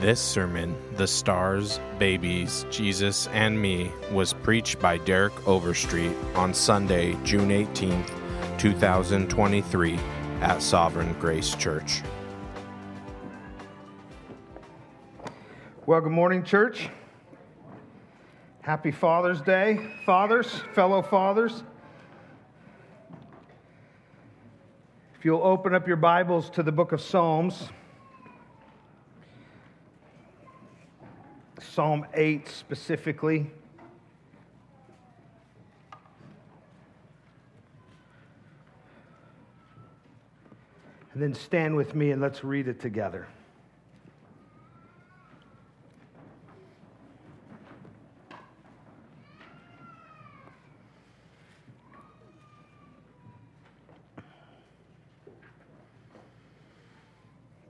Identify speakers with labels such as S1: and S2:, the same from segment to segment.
S1: This sermon, The Stars, Babies, Jesus, and Me, was preached by Derek Overstreet on Sunday, June 18th, 2023, at Sovereign Grace Church.
S2: Well, good morning, church. Happy Father's Day, fathers, fellow fathers. If you'll open up your Bibles to the book of Psalms, Psalm 8 specifically. And then stand with me and let's read it together.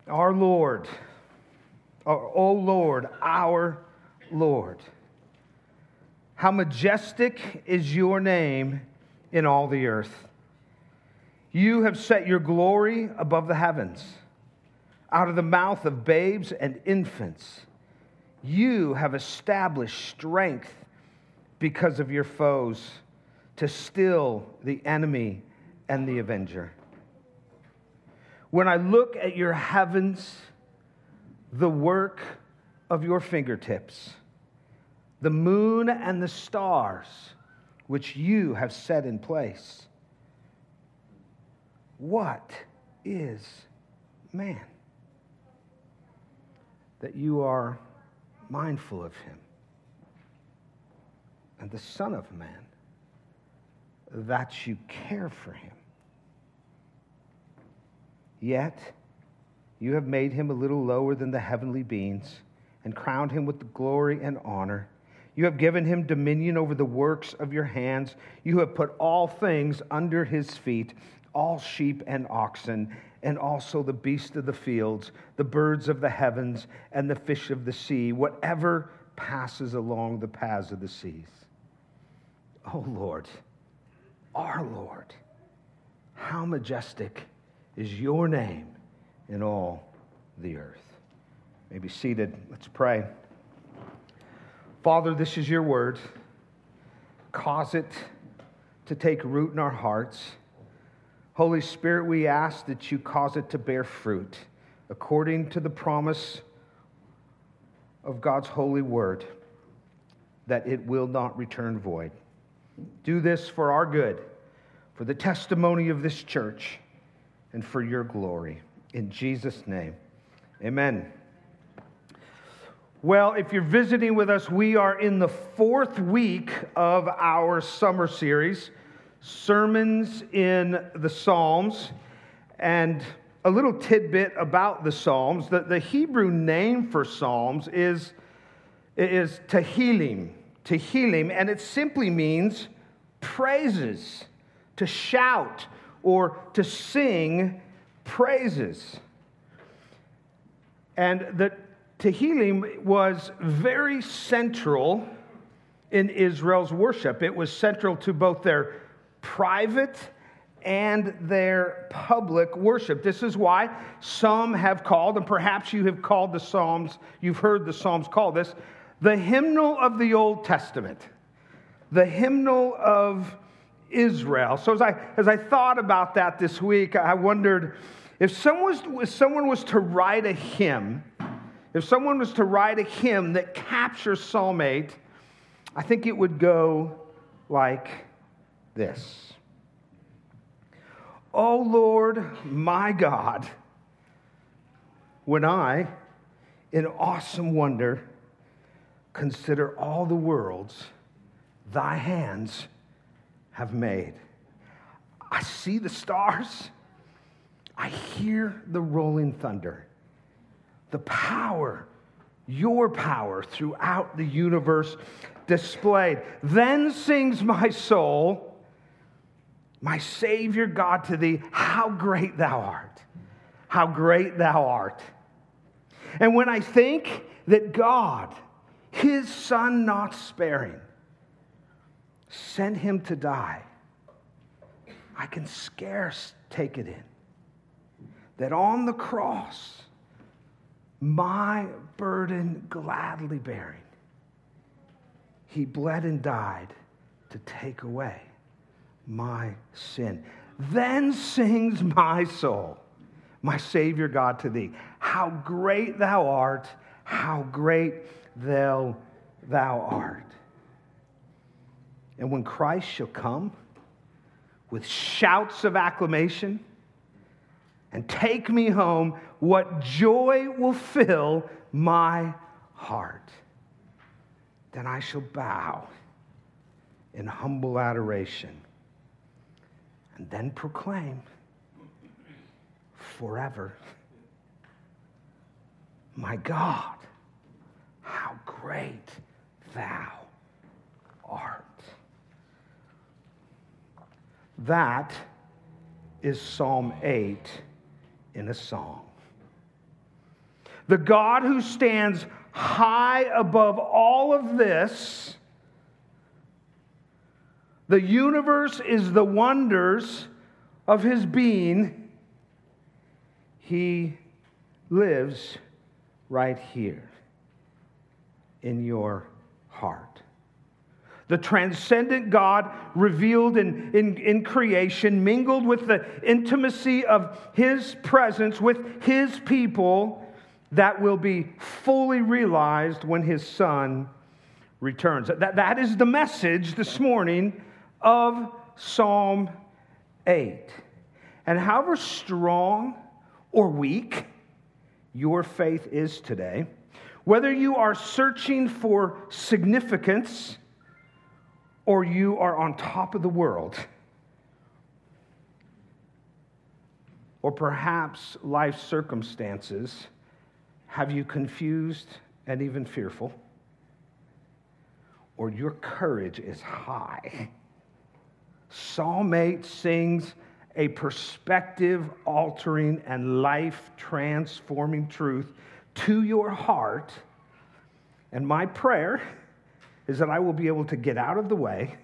S2: Our Lord, O Lord, our Lord. How majestic is your name in all the earth. You have set your glory above the heavens. Out of the mouth of babes and infants, you have established strength because of your foes to still the enemy and the avenger. When I look at your heavens, the work of your fingertips, the moon and the stars which you have set in place. What is man? That you are mindful of him, and the Son of Man, that you care for him. Yet, you have made him a little lower than the heavenly beings and crowned him with the glory and honor. You have given him dominion over the works of your hands. You have put all things under his feet, all sheep and oxen, and also the beasts of the fields, the birds of the heavens, and the fish of the sea, whatever passes along the paths of the seas. Oh Lord, our Lord, how majestic is your name in all the earth. may be seated. Let's pray. Father, this is your word. Cause it to take root in our hearts. Holy Spirit, we ask that you cause it to bear fruit according to the promise of God's holy word, that it will not return void. Do this for our good, for the testimony of this church, and for your glory. In Jesus' name, amen. Well, if you're visiting with us, we are in the fourth week of our summer series, Sermons in the Psalms. And a little tidbit about the Psalms that the Hebrew name for Psalms is, is Tehillim, Tehillim, and it simply means praises, to shout or to sing praises. And the Tehillim was very central in Israel's worship. It was central to both their private and their public worship. This is why some have called, and perhaps you have called the Psalms, you've heard the Psalms call this, the hymnal of the Old Testament, the hymnal of Israel. So as I, as I thought about that this week, I wondered if someone was, if someone was to write a hymn, if someone was to write a hymn that captures Psalm 8, I think it would go like this O Lord, my God, when I, in awesome wonder, consider all the worlds thy hands have made. I see the stars. I hear the rolling thunder. The power, your power throughout the universe displayed. Then sings my soul, my Savior God to thee, how great thou art! How great thou art! And when I think that God, his Son not sparing, sent him to die, I can scarce take it in. That on the cross, my burden gladly bearing. He bled and died to take away my sin. Then sings my soul, my Savior God, to thee. How great thou art, how great thou, thou art. And when Christ shall come with shouts of acclamation and take me home, what joy will fill my heart. Then I shall bow in humble adoration and then proclaim forever, My God, how great thou art. That is Psalm 8 in a song. The God who stands high above all of this the universe is the wonders of his being. He lives right here in your heart. The transcendent God revealed in, in, in creation, mingled with the intimacy of his presence with his people, that will be fully realized when his son returns. That, that is the message this morning of Psalm 8. And however strong or weak your faith is today, whether you are searching for significance or you are on top of the world, or perhaps life circumstances have you confused and even fearful, or your courage is high? Psalm 8 sings a perspective altering and life transforming truth to your heart. And my prayer is that I will be able to get out of the way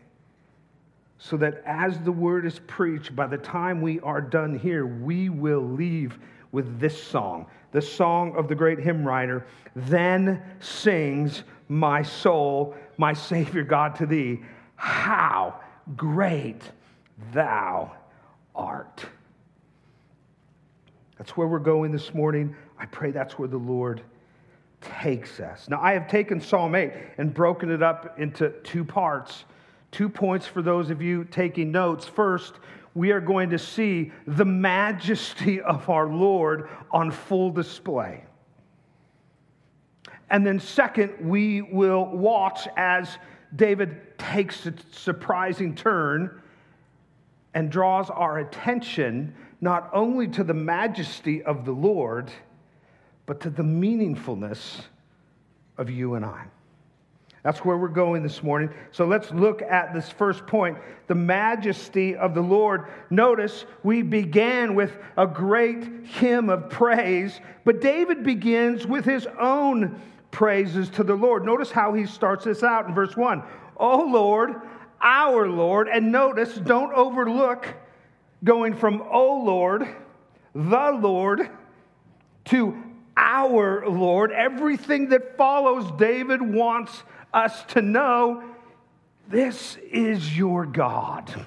S2: so that as the word is preached, by the time we are done here, we will leave with this song, the song of the great hymn writer. Then sings my soul, my Savior God to thee. How great thou art. That's where we're going this morning. I pray that's where the Lord takes us. Now, I have taken Psalm 8 and broken it up into two parts. Two points for those of you taking notes. First, we are going to see the majesty of our Lord on full display. And then, second, we will watch as David takes a surprising turn and draws our attention not only to the majesty of the Lord, but to the meaningfulness of you and I. That's where we're going this morning. So let's look at this first point the majesty of the Lord. Notice we began with a great hymn of praise, but David begins with his own praises to the Lord. Notice how he starts this out in verse 1. Oh Lord, our Lord, and notice, don't overlook going from oh Lord, the Lord, to our Lord. Everything that follows, David wants us to know this is your God.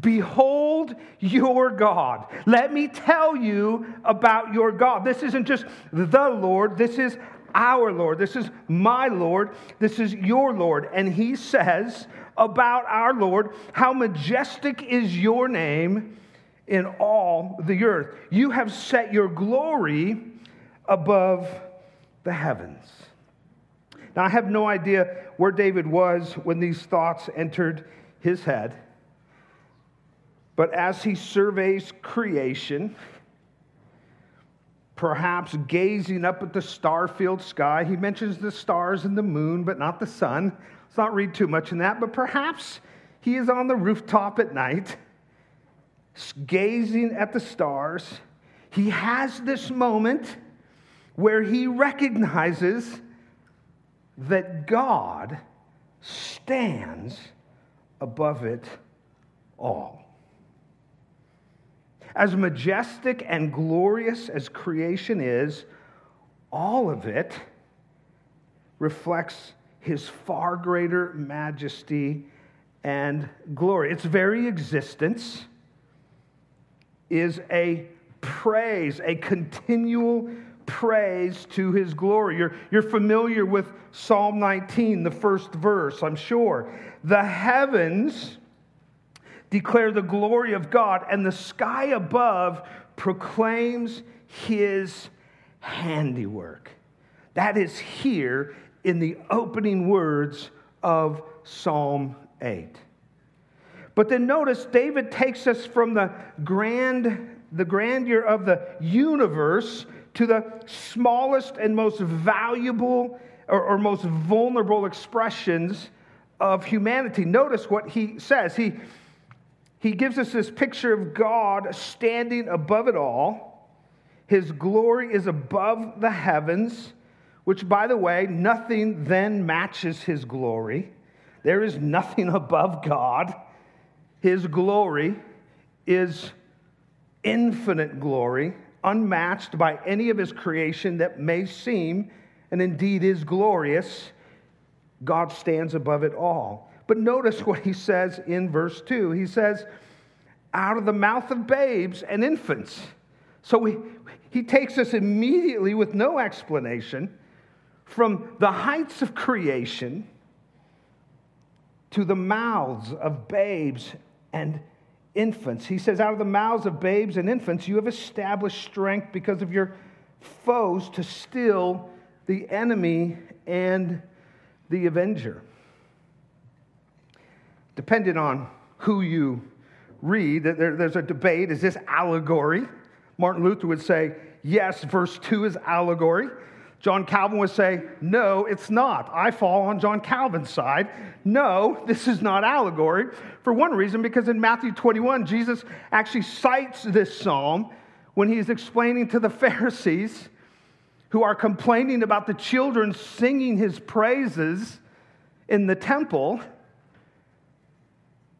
S2: Behold your God. Let me tell you about your God. This isn't just the Lord, this is our Lord. This is my Lord. This is your Lord. And he says about our Lord, How majestic is your name in all the earth. You have set your glory above the heavens. Now, I have no idea where David was when these thoughts entered his head. But as he surveys creation, perhaps gazing up at the star filled sky. He mentions the stars and the moon, but not the sun. Let's not read too much in that, but perhaps he is on the rooftop at night, gazing at the stars. He has this moment where he recognizes that God stands above it all. As majestic and glorious as creation is, all of it reflects his far greater majesty and glory. Its very existence is a praise, a continual praise to his glory. You're, you're familiar with Psalm 19, the first verse, I'm sure. The heavens declare the glory of God, and the sky above proclaims his handiwork. That is here in the opening words of Psalm 8. But then notice David takes us from the grand the grandeur of the universe to the smallest and most valuable or, or most vulnerable expressions of humanity. Notice what he says. He, he gives us this picture of God standing above it all. His glory is above the heavens, which, by the way, nothing then matches his glory. There is nothing above God. His glory is infinite glory, unmatched by any of his creation that may seem and indeed is glorious. God stands above it all. But notice what he says in verse 2. He says, out of the mouth of babes and infants. So we, he takes us immediately with no explanation from the heights of creation to the mouths of babes and infants. He says, Out of the mouths of babes and infants, you have established strength because of your foes to still the enemy and the avenger. Depending on who you read, there's a debate is this allegory? Martin Luther would say, yes, verse 2 is allegory. John Calvin would say, No, it's not. I fall on John Calvin's side. No, this is not allegory. For one reason, because in Matthew 21, Jesus actually cites this psalm when he's explaining to the Pharisees who are complaining about the children singing his praises in the temple.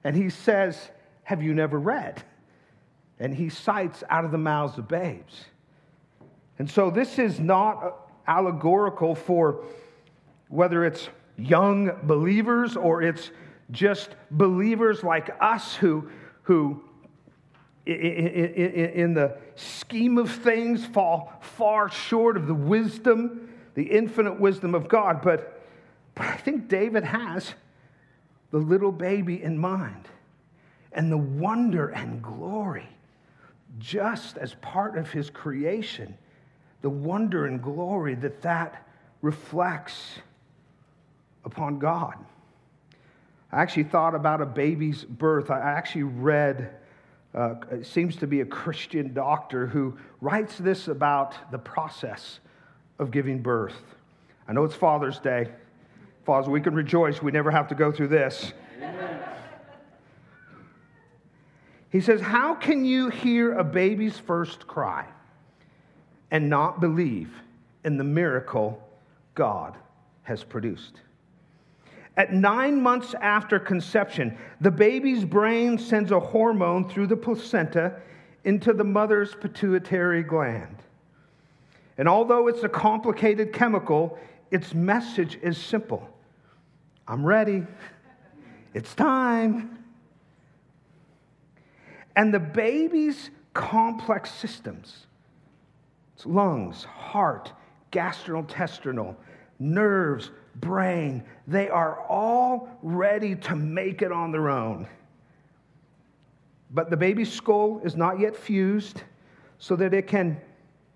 S2: And he says, Have you never read? And he cites out of the mouths of babes. And so this is not allegorical for whether it's young believers or it's just believers like us who, who in the scheme of things fall far short of the wisdom, the infinite wisdom of God. But, but I think David has the little baby in mind and the wonder and glory just as part of his creation the wonder and glory that that reflects upon God. I actually thought about a baby's birth. I actually read, uh, it seems to be a Christian doctor who writes this about the process of giving birth. I know it's Father's Day. Fathers, we can rejoice. We never have to go through this. He says, How can you hear a baby's first cry? And not believe in the miracle God has produced. At nine months after conception, the baby's brain sends a hormone through the placenta into the mother's pituitary gland. And although it's a complicated chemical, its message is simple I'm ready. It's time. And the baby's complex systems it's lungs, heart, gastrointestinal, nerves, brain. They are all ready to make it on their own. But the baby's skull is not yet fused so that it can,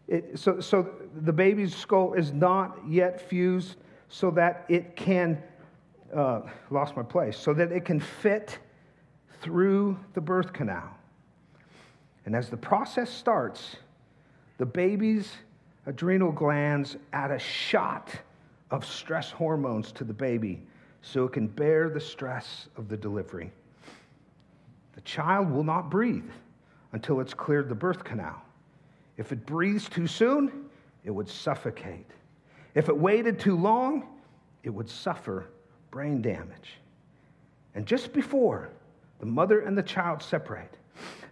S2: it, so, so the baby's skull is not yet fused so that it can, uh, lost my place, so that it can fit through the birth canal. And as the process starts, the baby's adrenal glands add a shot of stress hormones to the baby so it can bear the stress of the delivery. The child will not breathe until it's cleared the birth canal. If it breathes too soon, it would suffocate. If it waited too long, it would suffer brain damage. And just before the mother and the child separate,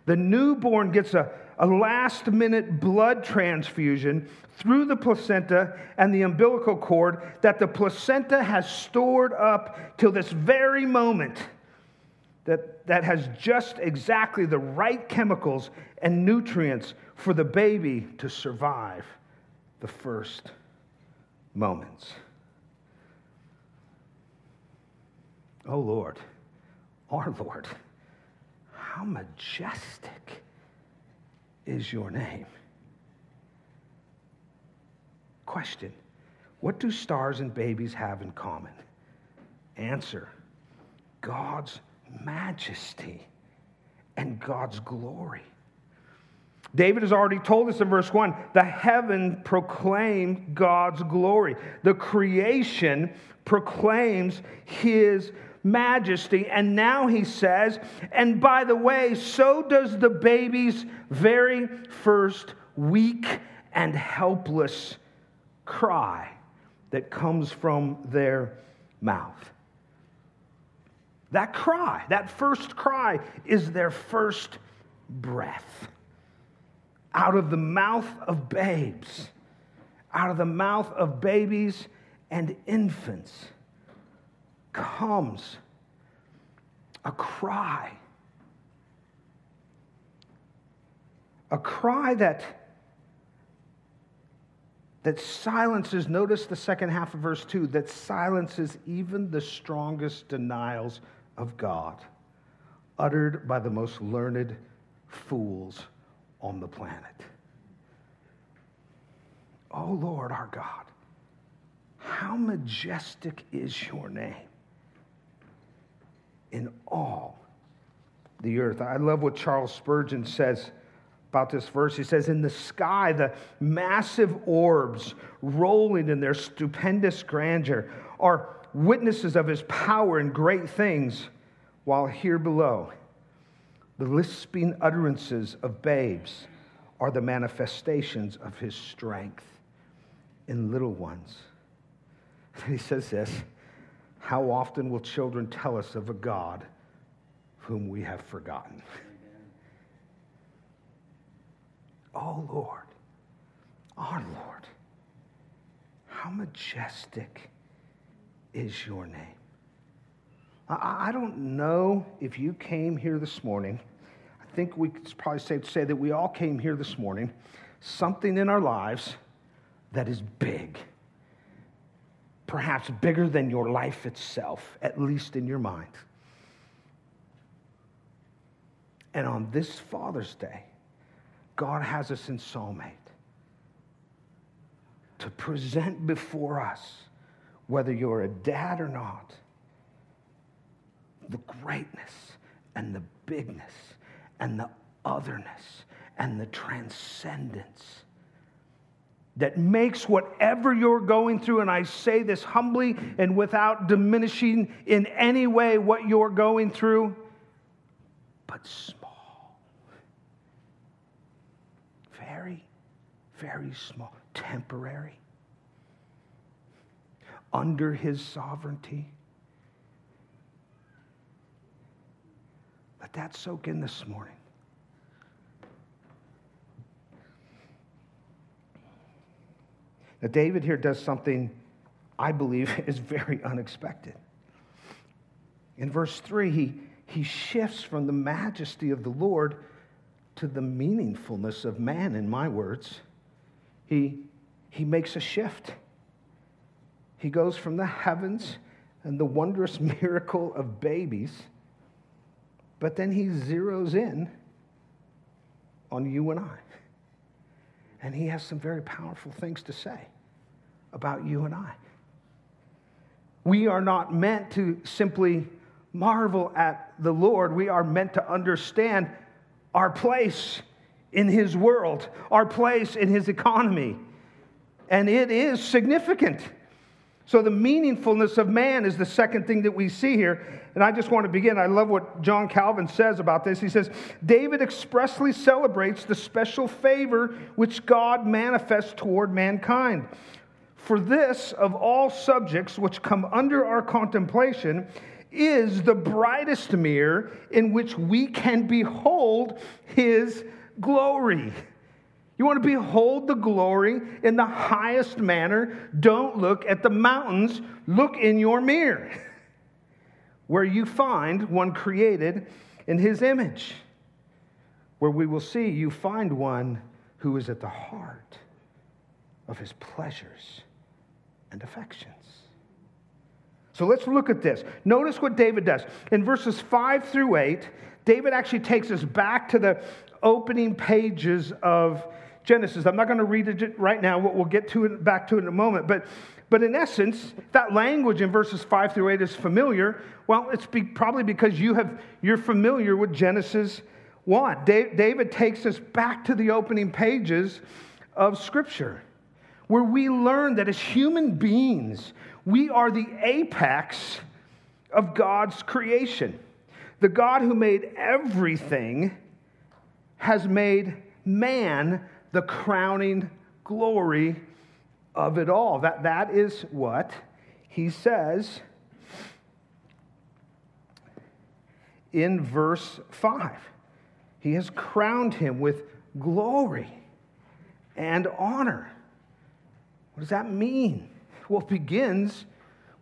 S2: The newborn gets a, a last minute blood transfusion through the placenta and the umbilical cord that the placenta has stored up till this very moment that, that has just exactly the right chemicals and nutrients for the baby to survive the first moments. Oh Lord, our Lord, how majestic is your name. Question What do stars and babies have in common? Answer God's majesty and God's glory. David has already told us in verse 1 the heaven proclaimed God's glory. The creation proclaims his majesty. And now he says, and by the way, so does the baby's very first weak and helpless cry that comes from their mouth. That cry, that first cry, is their first breath. Out of the mouth of babes, out of the mouth of babies and infants, comes a cry. A cry that that silences, notice the second half of verse 2, that silences even the strongest denials of God, uttered by the most learned fools on the planet. Oh Lord our God, how majestic is your name in all the earth. I love what Charles Spurgeon says about this verse. He says, In the sky, the massive orbs rolling in their stupendous grandeur are witnesses of his power and great things, while here below, the lisping utterances of babes are the manifestations of his strength in little ones. And he says this How often will children tell us of a God whom we have forgotten? Oh Lord, our Lord, how majestic is your name. I, don't know if you came here this morning. I think we could probably safe to say that we all came here this morning, something in our lives that is big. Perhaps bigger than your life itself, at least in your mind. And on this Father's Day, God has us in Psalm 8 to present before us, whether you're a dad or not, the greatness and the bigness and the otherness and the transcendence that makes whatever you're going through, and I say this humbly and without diminishing in any way what you're going through, but small. Very, very small, temporary, under his sovereignty. Let that soak in this morning. Now, David here does something I believe is very unexpected. In verse 3, he, he shifts from the majesty of the Lord to the meaningfulness of man, in my words he, he makes a shift. He goes from the heavens and the wondrous miracle of babies, but then he zeroes in on you and I. And he has some very powerful things to say about you and I. We are not meant to simply marvel at the Lord, we are meant to understand our place in his world, our place in his economy. And it is significant. So, the meaningfulness of man is the second thing that we see here. And I just want to begin. I love what John Calvin says about this. He says, David expressly celebrates the special favor which God manifests toward mankind. For this, of all subjects which come under our contemplation, is the brightest mirror in which we can behold his glory. You want to behold the glory in the highest manner? Don't look at the mountains, look in your mirror, where you find one created in his image, where we will see you find one who is at the heart of his pleasures and affections. So let's look at this. Notice what David does. In verses 5 through 8, David actually takes us back to the opening pages of Genesis. I'm not going to read it right now. We'll get to it, back to it in a moment. But, but in essence, that language in verses 5 through 8 is familiar. Well, it's be, probably because you have, you're familiar with Genesis 1. David takes us back to the opening pages of Scripture where we learn that as human beings, we are the apex of God's creation. The God who made everything has made man the crowning glory of it all. That, that is what he says in verse 5. He has crowned him with glory and honor. What does that mean? Well, it begins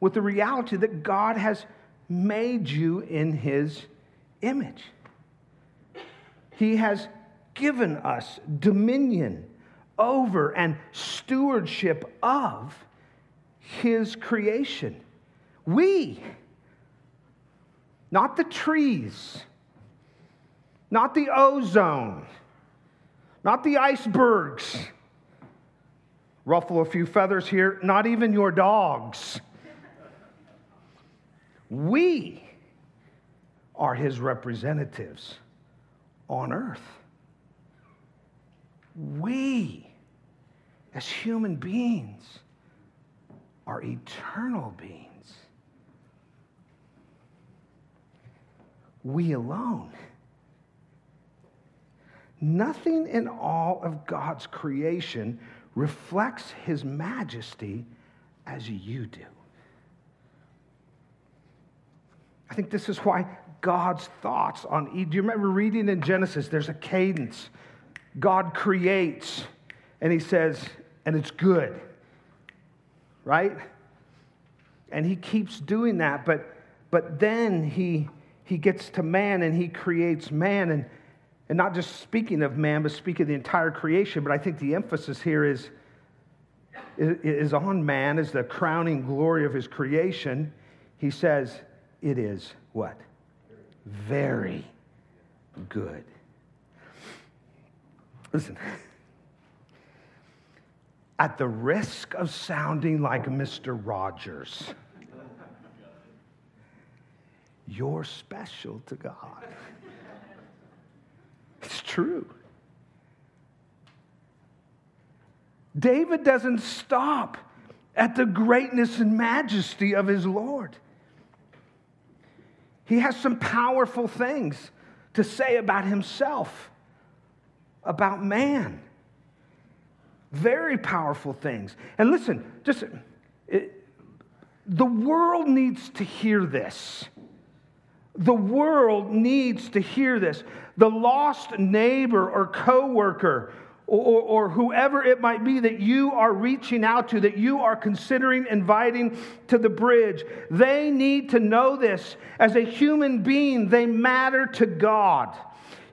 S2: with the reality that God has made you in his image. He has given us dominion over and stewardship of his creation. We, not the trees, not the ozone, not the icebergs ruffle a few feathers here, not even your dogs. We are his representatives on earth. We, as human beings, are eternal beings. We alone. Nothing in all of God's creation reflects his majesty as you do. I think this is why God's thoughts on Eve. Do you remember reading in Genesis? There's a cadence. God creates, and he says, and it's good, right? And he keeps doing that, but, but then he, he gets to man and he creates man. And and not just speaking of man, but speaking of the entire creation. But I think the emphasis here is, is on man as the crowning glory of his creation. He says, it is what? Very good. Listen, at the risk of sounding like Mr. Rogers, you're special to God. It's true. David doesn't stop at the greatness and majesty of his Lord. He has some powerful things to say about himself, about man. Very powerful things. And listen, just it, the world needs to hear this. The world needs to hear this. The lost neighbor or coworker or, or, whoever it might be that you are reaching out to, that you are considering inviting to the bridge, they need to know this. As a human being, they matter to God.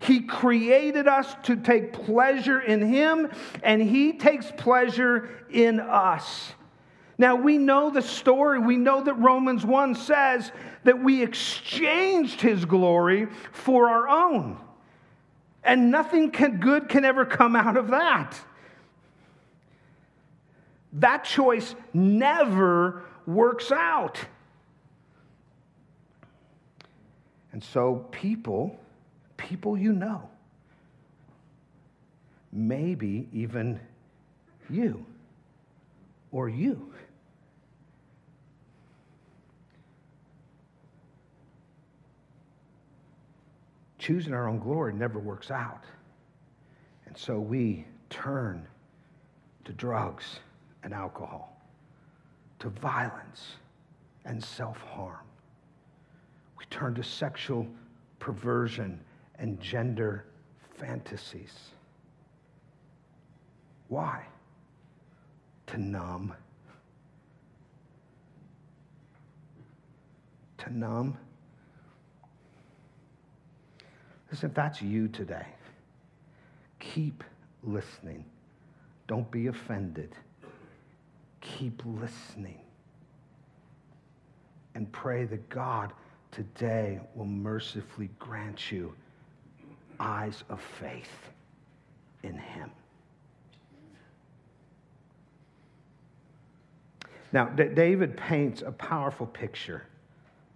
S2: He created us to take pleasure in Him, and He takes pleasure in us. Now, we know the story. We know that Romans 1 says that we exchanged his glory for our own. And nothing can, good can ever come out of that. That choice never works out. And so, people, people you know, maybe even you or you, choosing our own glory never works out. And so we turn to drugs and alcohol, to violence and self harm, We turn to sexual perversion and gender fantasies. Why? To numb. To numb. Listen, if that's you today, keep listening. Don't be offended. Keep listening. And pray that God today will mercifully grant you eyes of faith in Him. Now, D- David paints a powerful picture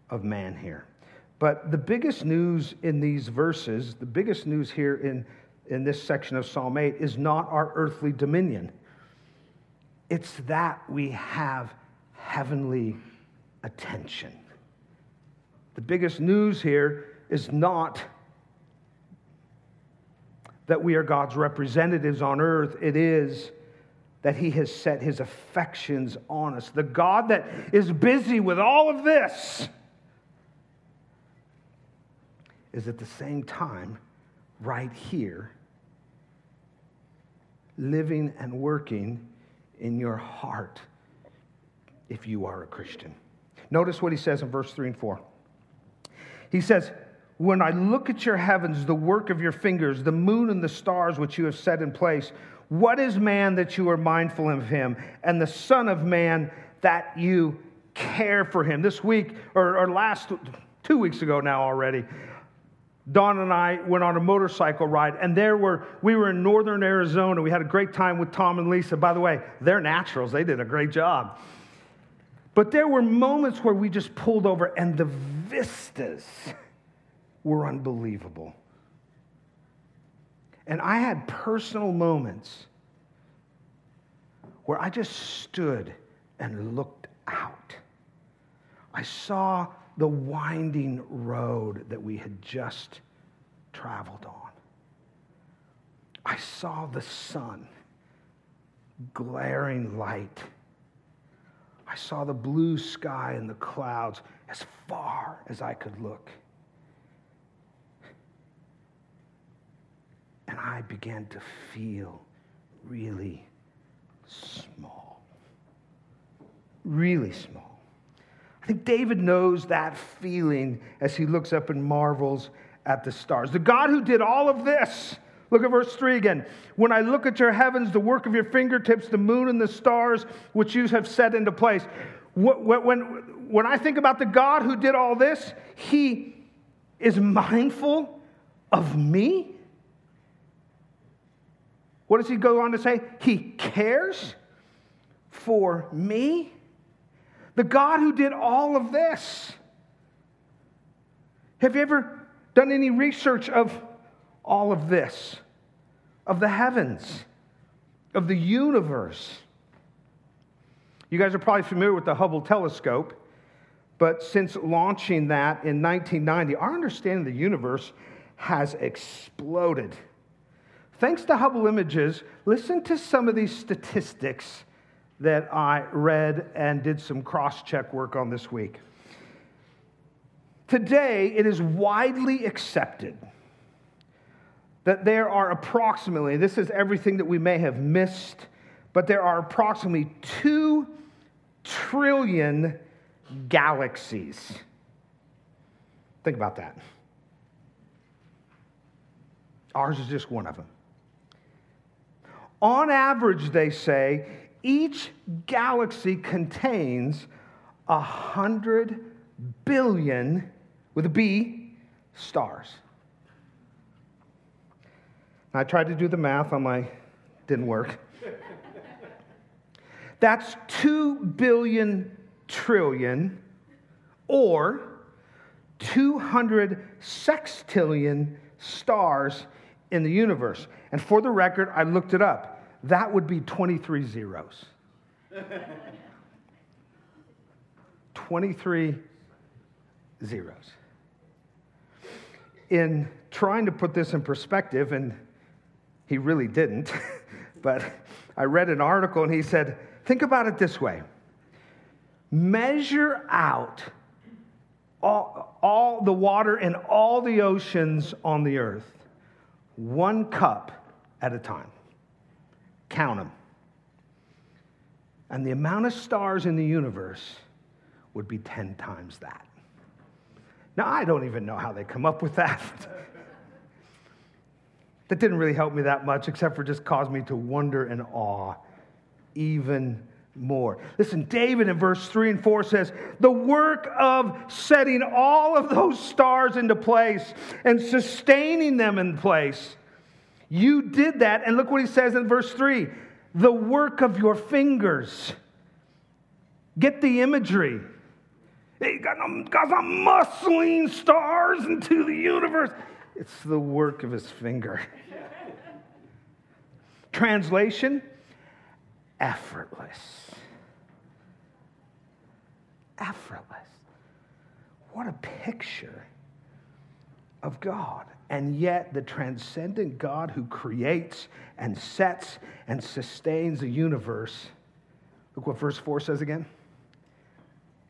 S2: of man here. But the biggest news in these verses, the biggest news here in, in this section of Psalm 8, is not our earthly dominion. It's that we have heavenly attention. The biggest news here is not that we are God's representatives on earth, it is that He has set His affections on us. The God that is busy with all of this is at the same time right here, living and working in your heart if you are a Christian. Notice what he says in verse 3 and 4. He says, When I look at your heavens, the work of your fingers, the moon and the stars which you have set in place, what is man that you are mindful of him, and the Son of Man that you care for him? This week, or, or last, two weeks ago now already, Dawn and I went on a motorcycle ride, and there were we were in northern Arizona. We had a great time with Tom and Lisa. By the way, they're naturals; they did a great job. But there were moments where we just pulled over, and the vistas were unbelievable. And I had personal moments where I just stood and looked out. I saw the winding road that we had just traveled on. I saw the sun, glaring light. I saw the blue sky and the clouds as far as I could look. And I began to feel really small. Really small. I think David knows that feeling as he looks up and marvels at the stars. The God who did all of this, look at verse 3 again. When I look at your heavens, the work of your fingertips, the moon and the stars which you have set into place. When, when I think about the God who did all this, he is mindful of me. What does he go on to say? He cares for me. The God who did all of this. Have you ever done any research of all of this? Of the heavens, of the universe? You guys are probably familiar with the Hubble telescope, but since launching that in 1990, our understanding of the universe has exploded. Thanks to Hubble images, listen to some of these statistics that I read and did some cross check work on this week. Today, it is widely accepted that there are approximately, this is everything that we may have missed, but there are approximately 2 trillion galaxies. Think about that. Ours is just one of them. On average, they say, each galaxy contains a hundred billion, with a B, stars. I tried to do the math on my, didn't work. That's two billion trillion or 200 sextillion stars in the universe. And for the record, I looked it up. That would be 23 zeros. 23 zeros. In trying to put this in perspective, and he really didn't, but I read an article and he said, think about it this way measure out all, all the water in all the oceans on the earth, one cup at a time. Count them. And the amount of stars in the universe would be 10 times that. Now, I don't even know how they come up with that. that didn't really help me that much, except for just cause me to wonder and awe even more. Listen, David in verse 3 and 4 says, The work of setting all of those stars into place and sustaining them in place, you did that. And look what he says in verse 3 the work of your fingers. Get the imagery. Got some muscling stars into the universe. It's the work of his finger. Translation effortless. Effortless. What a picture of God. And yet, the transcendent God who creates and sets and sustains the universe, look what verse 4 says again,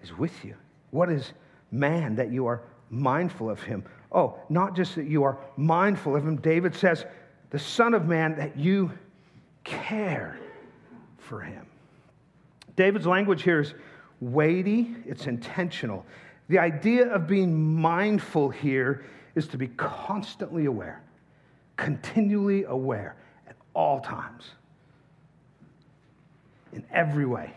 S2: is with you. What is man that you are mindful of him? Oh, not just that you are mindful of him. David says, the Son of Man, that you care for him. David's language here is weighty, it's intentional. The idea of being mindful here is to be constantly aware, continually aware at all times, in every way.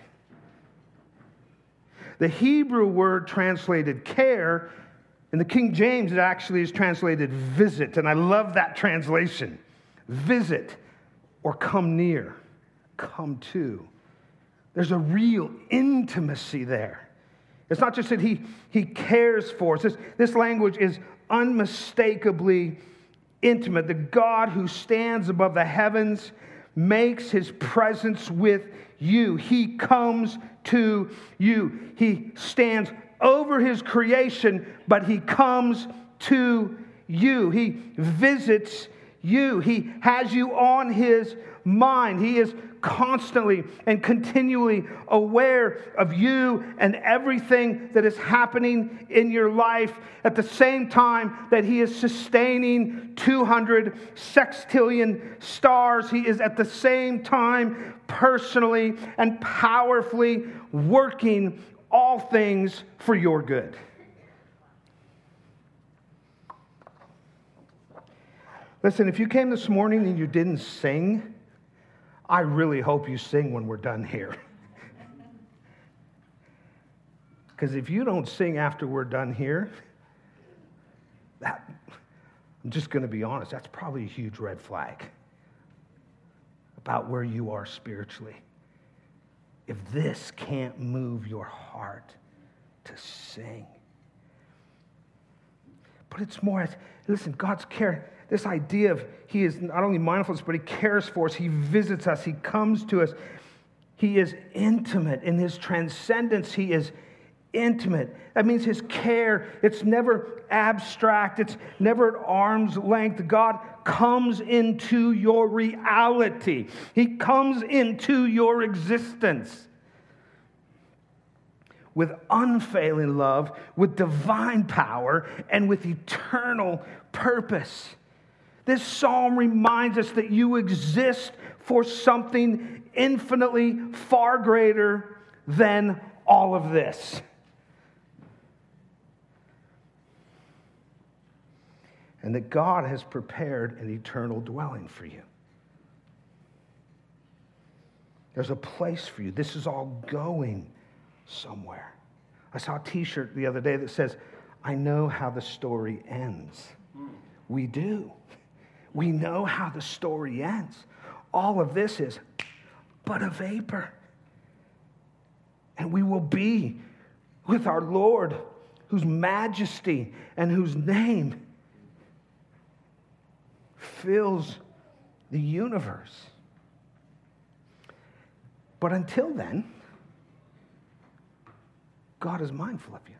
S2: The Hebrew word translated care in the King James, it actually is translated visit, and I love that translation. Visit or come near, come to. There's a real intimacy there. It's not just that he, he cares for us. This, this language is unmistakably intimate. The God who stands above the heavens makes his presence with you. He comes to you. He stands over his creation, but he comes to you. He visits you. He has you on his mind. He is constantly and continually aware of you and everything that is happening in your life at the same time that He is sustaining 200 sextillion stars. He is at the same time personally and powerfully working all things for your good. Listen, if you came this morning and you didn't sing, I really hope you sing when we're done here. Because if you don't sing after we're done here, that, I'm just going to be honest, that's probably a huge red flag about where you are spiritually. If this can't move your heart to sing, but it's more, listen, God's care this idea of He is not only mindful of us, but He cares for us. He visits us. He comes to us. He is intimate in His transcendence. He is intimate. That means His care, it's never abstract, it's never at arm's length. God comes into your reality, He comes into your existence with unfailing love, with divine power, and with eternal purpose. This psalm reminds us that you exist for something infinitely far greater than all of this. And that God has prepared an eternal dwelling for you. There's a place for you. This is all going somewhere. I saw a t shirt the other day that says, I know how the story ends. We do. We know how the story ends. All of this is but a vapor. And we will be with our Lord, whose majesty and whose name fills the universe. But until then, God is mindful of you.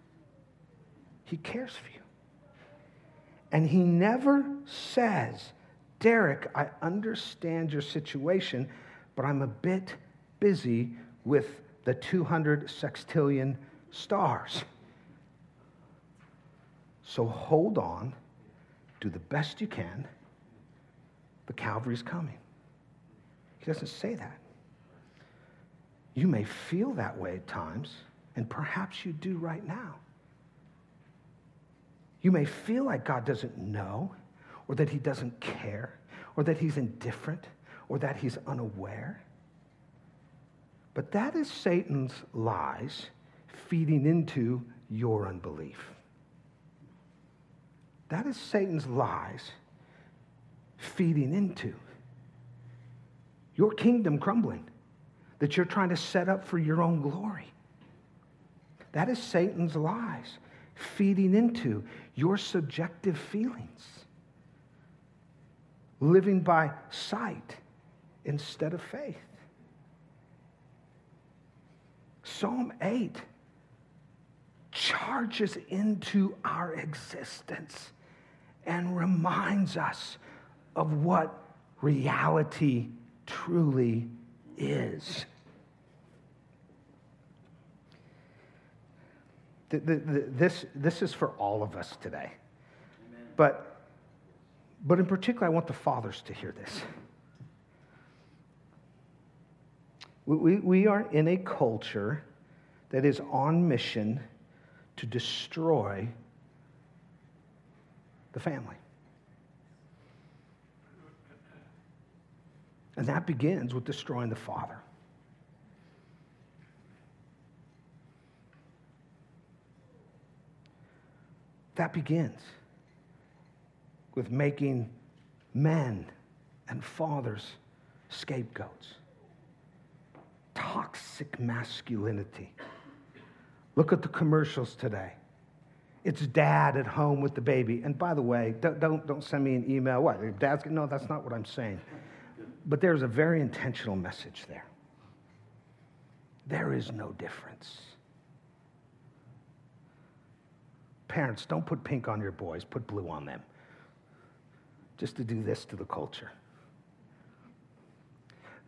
S2: He cares for you. And He never says, Derek, I understand your situation, but I'm a bit busy with the 200 sextillion stars. So hold on, do the best you can. The Calvary's coming. He doesn't say that. You may feel that way at times, and perhaps you do right now. You may feel like God doesn't know, or that He doesn't care, or that He's indifferent, or that He's unaware. But that is Satan's lies feeding into your unbelief. That is Satan's lies feeding into your kingdom crumbling that you're trying to set up for your own glory. That is Satan's lies feeding into your subjective feelings, living by sight instead of faith. Psalm 8 charges into our existence and reminds us of what reality truly is. The, the, the, this, this is for all of us today. But, but in particular, I want the fathers to hear this. We, we, we are in a culture that is on mission to destroy the family. And that begins with destroying the father. That begins with making men and fathers scapegoats. Toxic masculinity. Look at the commercials today. It's dad at home with the baby. And by the way, don't, don't, don't send me an email. What? Dad's, no, that's not what I'm saying. But there's a very intentional message there. There is no difference. Parents, don't put pink on your boys, put blue on them. Just to do this to the culture.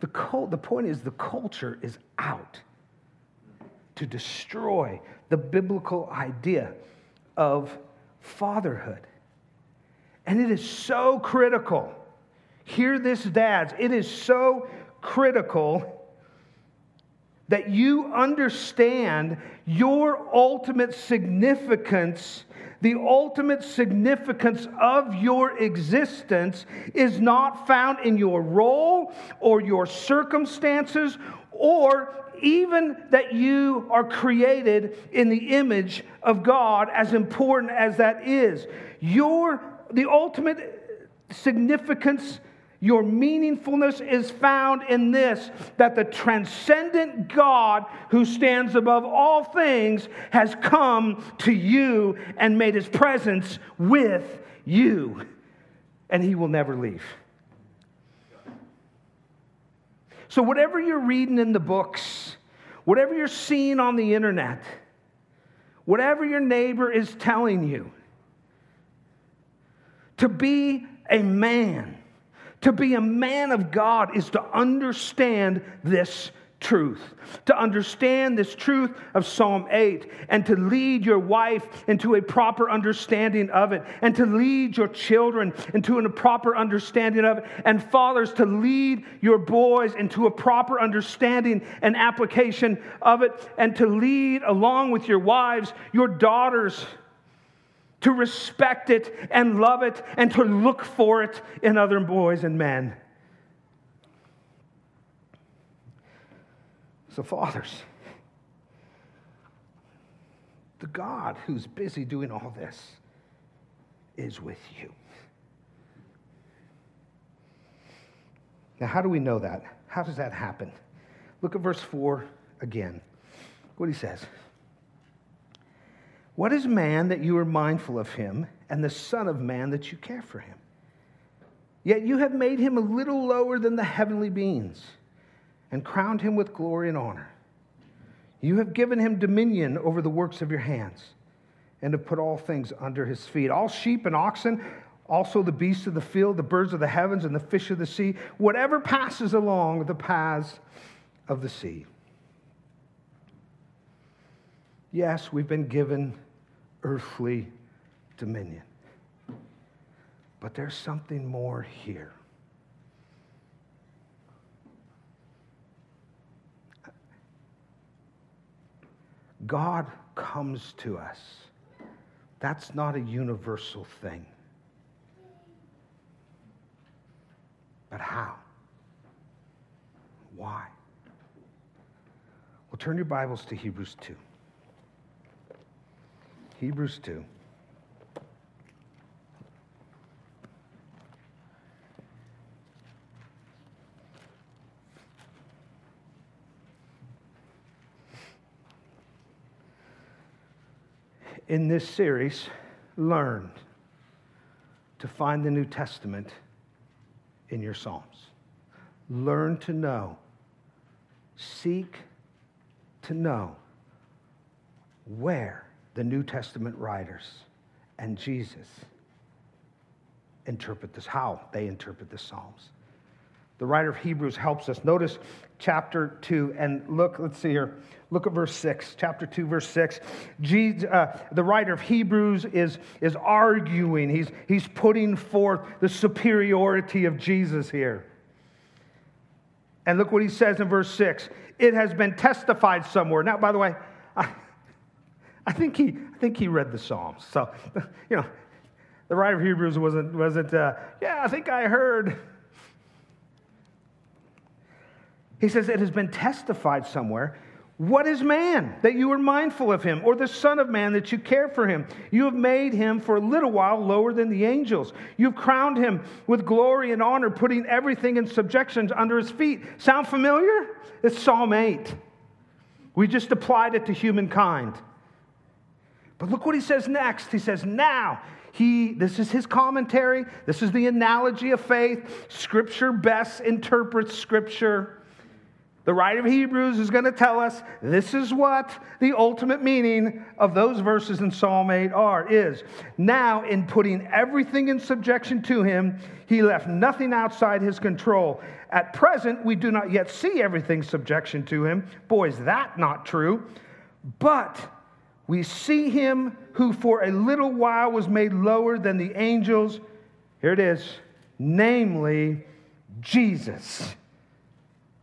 S2: The, cult, the point is, the culture is out to destroy the biblical idea of fatherhood. And it is so critical. Hear this, dads. It is so critical that you understand your ultimate significance. The ultimate significance of your existence is not found in your role or your circumstances or even that you are created in the image of God, as important as that is. Your, the ultimate significance, your meaningfulness is found in this that the transcendent God who stands above all things has come to you and made his presence with you, and he will never leave. So, whatever you're reading in the books, whatever you're seeing on the internet, whatever your neighbor is telling you, to be a man, to be a man of God is to understand this truth, to understand this truth of Psalm 8, and to lead your wife into a proper understanding of it, and to lead your children into a proper understanding of it, and fathers to lead your boys into a proper understanding and application of it, and to lead along with your wives, your daughters. To respect it and love it and to look for it in other boys and men. So, fathers, the God who's busy doing all this is with you. Now, how do we know that? How does that happen? Look at verse 4 again. What he says What is man that you are mindful of him, and the Son of Man that you care for him? Yet you have made him a little lower than the heavenly beings and crowned him with glory and honor. You have given him dominion over the works of your hands and have put all things under his feet. All sheep and oxen, also the beasts of the field, the birds of the heavens, and the fish of the sea, whatever passes along the paths of the sea. Yes, we've been given earthly dominion. But there's something more here. God comes to us. That's not a universal thing. But how? Why? Well, turn your Bibles to Hebrews 2. Hebrews 2. In this series, learn to find the New Testament in your Psalms. Learn to know. Seek to know where the New Testament writers and Jesus interpret this, how they interpret the Psalms. The writer of Hebrews helps us. Notice chapter 2, and look, let's see here. Look at verse 6, chapter 2, verse 6. Jesus, uh, the writer of Hebrews is, is arguing, he's, he's putting forth the superiority of Jesus here. And look what he says in verse 6 it has been testified somewhere. Now, by the way, I, I, think, he, I think he read the Psalms. So, you know, the writer of Hebrews wasn't, wasn't uh, yeah, I think I heard. He says, It has been testified somewhere what is man that you are mindful of him, or the Son of Man that you care for him? You have made him for a little while lower than the angels. You've crowned him with glory and honor, putting everything in subjection under his feet. Sound familiar? It's Psalm 8. We just applied it to humankind. But look what he says next. He says, Now, he, this is his commentary, this is the analogy of faith. Scripture best interprets Scripture. The writer of Hebrews is going to tell us this is what the ultimate meaning of those verses in Psalm 8 are is. Now, in putting everything in subjection to him, he left nothing outside his control. At present, we do not yet see everything subjection to him. Boy, is that not true. But we see him who for a little while was made lower than the angels. Here it is, namely Jesus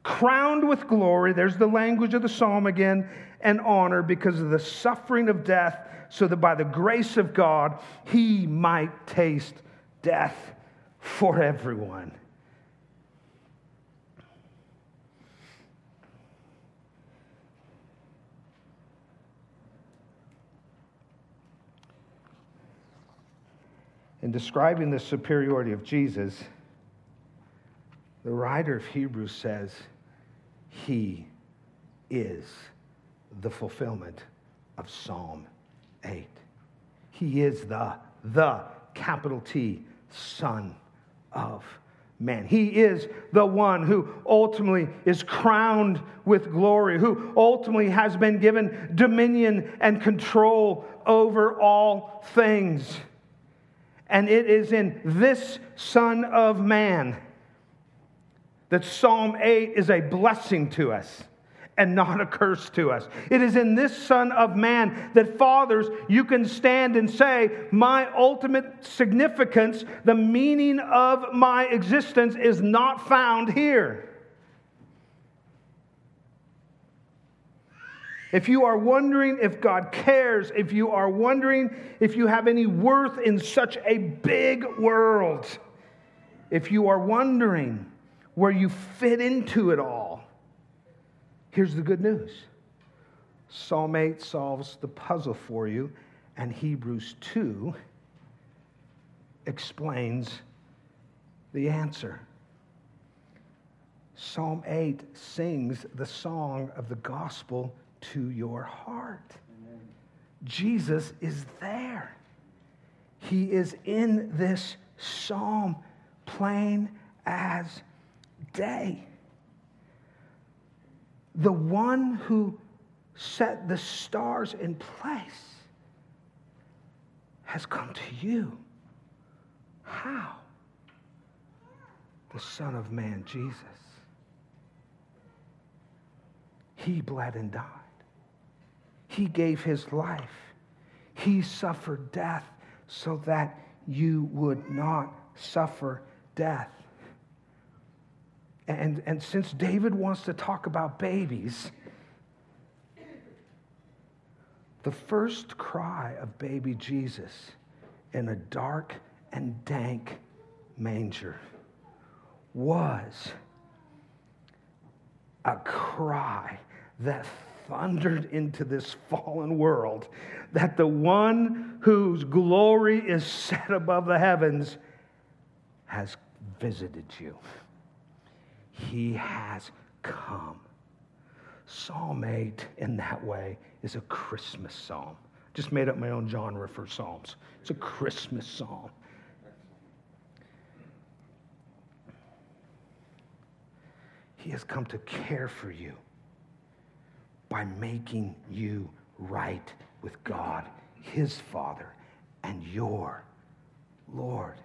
S2: crowned with glory, there's the language of the psalm again, and honor because of the suffering of death, so that by the grace of God he might taste death for everyone. In describing the superiority of Jesus, the writer of Hebrews says, he is the fulfillment of Psalm 8. He is the, the capital T, Son of Man. He is the one who ultimately is crowned with glory, who ultimately has been given dominion and control over all things. And it is in this Son of Man that Psalm 8 is a blessing to us and not a curse to us. It is in this Son of Man that, fathers, you can stand and say, My ultimate significance, the meaning of my existence, is not found here. If you are wondering if God cares, if you are wondering if you have any worth in such a big world, if you are wondering, where you fit into it all. Here's the good news Psalm 8 solves the puzzle for you, and Hebrews 2 explains the answer. Psalm 8 sings the song of the gospel to your heart. Amen. Jesus is there. He is in this psalm, plain as day. The one who set the stars in place has come to you. How? The Son of Man, Jesus. He bled and died. He gave his life. He suffered death so that you would not suffer death. And, and since David wants to talk about babies, the first cry of baby Jesus in a dark and dank manger was a cry that thundered into this fallen world that the one whose glory is set above the heavens has visited you. He has come. Psalm 8, in that way, is a Christmas psalm. Just made up my own genre for psalms. It's a Christmas psalm. He has come to care for you by making you right with God, his Father, and your Lord.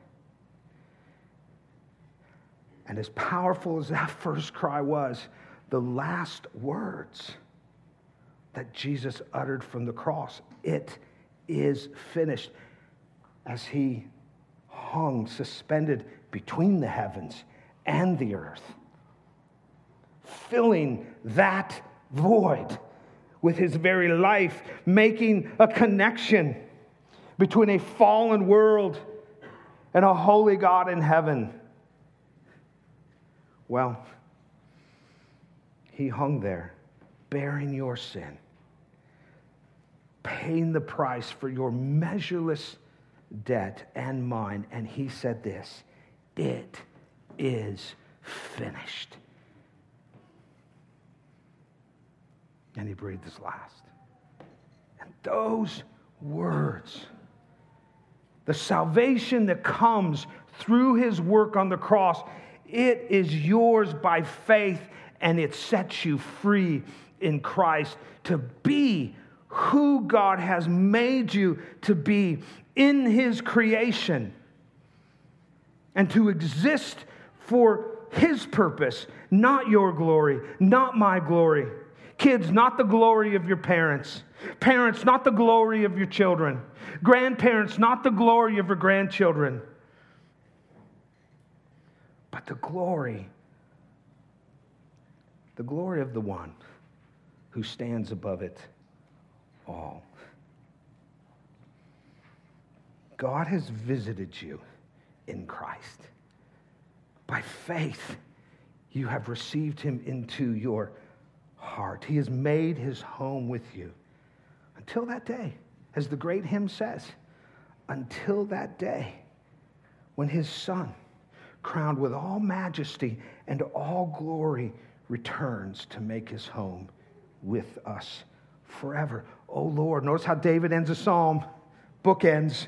S2: And as powerful as that first cry was, the last words that Jesus uttered from the cross, it is finished, as he hung suspended between the heavens and the earth, filling that void with his very life, making a connection between a fallen world and a holy God in heaven. Well, he hung there, bearing your sin, paying the price for your measureless debt and mine. And he said this It is finished. And he breathed his last. And those words, the salvation that comes through his work on the cross, it is yours by faith and it sets you free in Christ to be who God has made you to be in his creation and to exist for his purpose, not your glory, not my glory. Kids, not the glory of your parents. Parents, not the glory of your children. Grandparents, not the glory of your grandchildren. But the glory, the glory of the one who stands above it all. God has visited you in Christ. By faith, you have received him into your heart. He has made his home with you. Until that day, as the great hymn says, until that day when his son, crowned with all majesty and all glory, returns to make his home with us forever. Oh Lord, notice how David ends a psalm, bookends.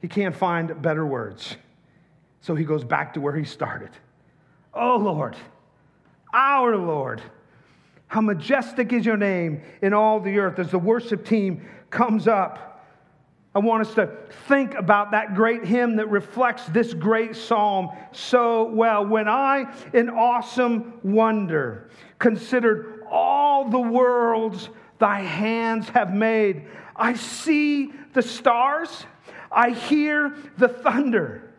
S2: He can't find better words. So he goes back to where he started. Oh Lord, our Lord. How majestic is your name in all the earth as the worship team comes up. I want us to think about that great hymn that reflects this great psalm so well. When I, in awesome wonder, considered all the worlds thy hands have made, I see the stars, I hear the thunder.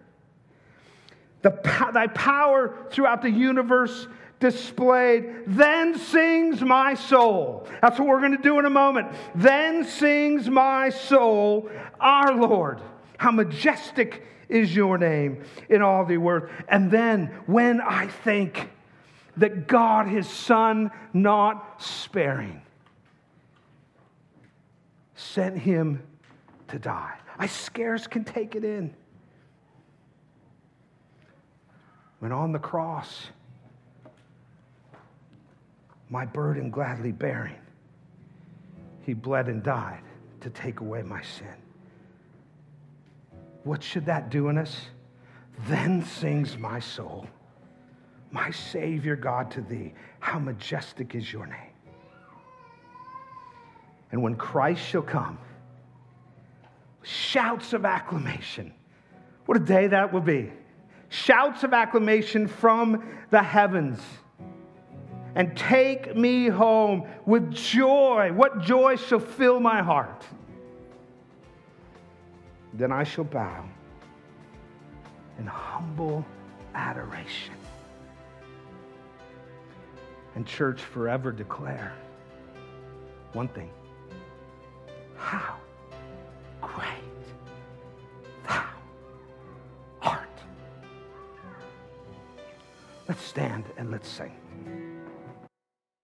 S2: The, thy power throughout the universe displayed. Then sings my soul. That's what we're going to do in a moment. Then sings my soul, our Lord. How majestic is your name in all the earth. And then when I think that God, his Son, not sparing, sent him to die, I scarce can take it in. When on the cross, my burden gladly bearing. He bled and died to take away my sin. What should that do in us? Then sings my soul, my Savior God to thee, how majestic is your name. And when Christ shall come, shouts of acclamation. What a day that will be! Shouts of acclamation from the heavens and take me home with joy. What joy shall fill my heart? Then I shall bow in humble adoration. And, church, forever declare one thing how great thou art. Let's stand and let's sing.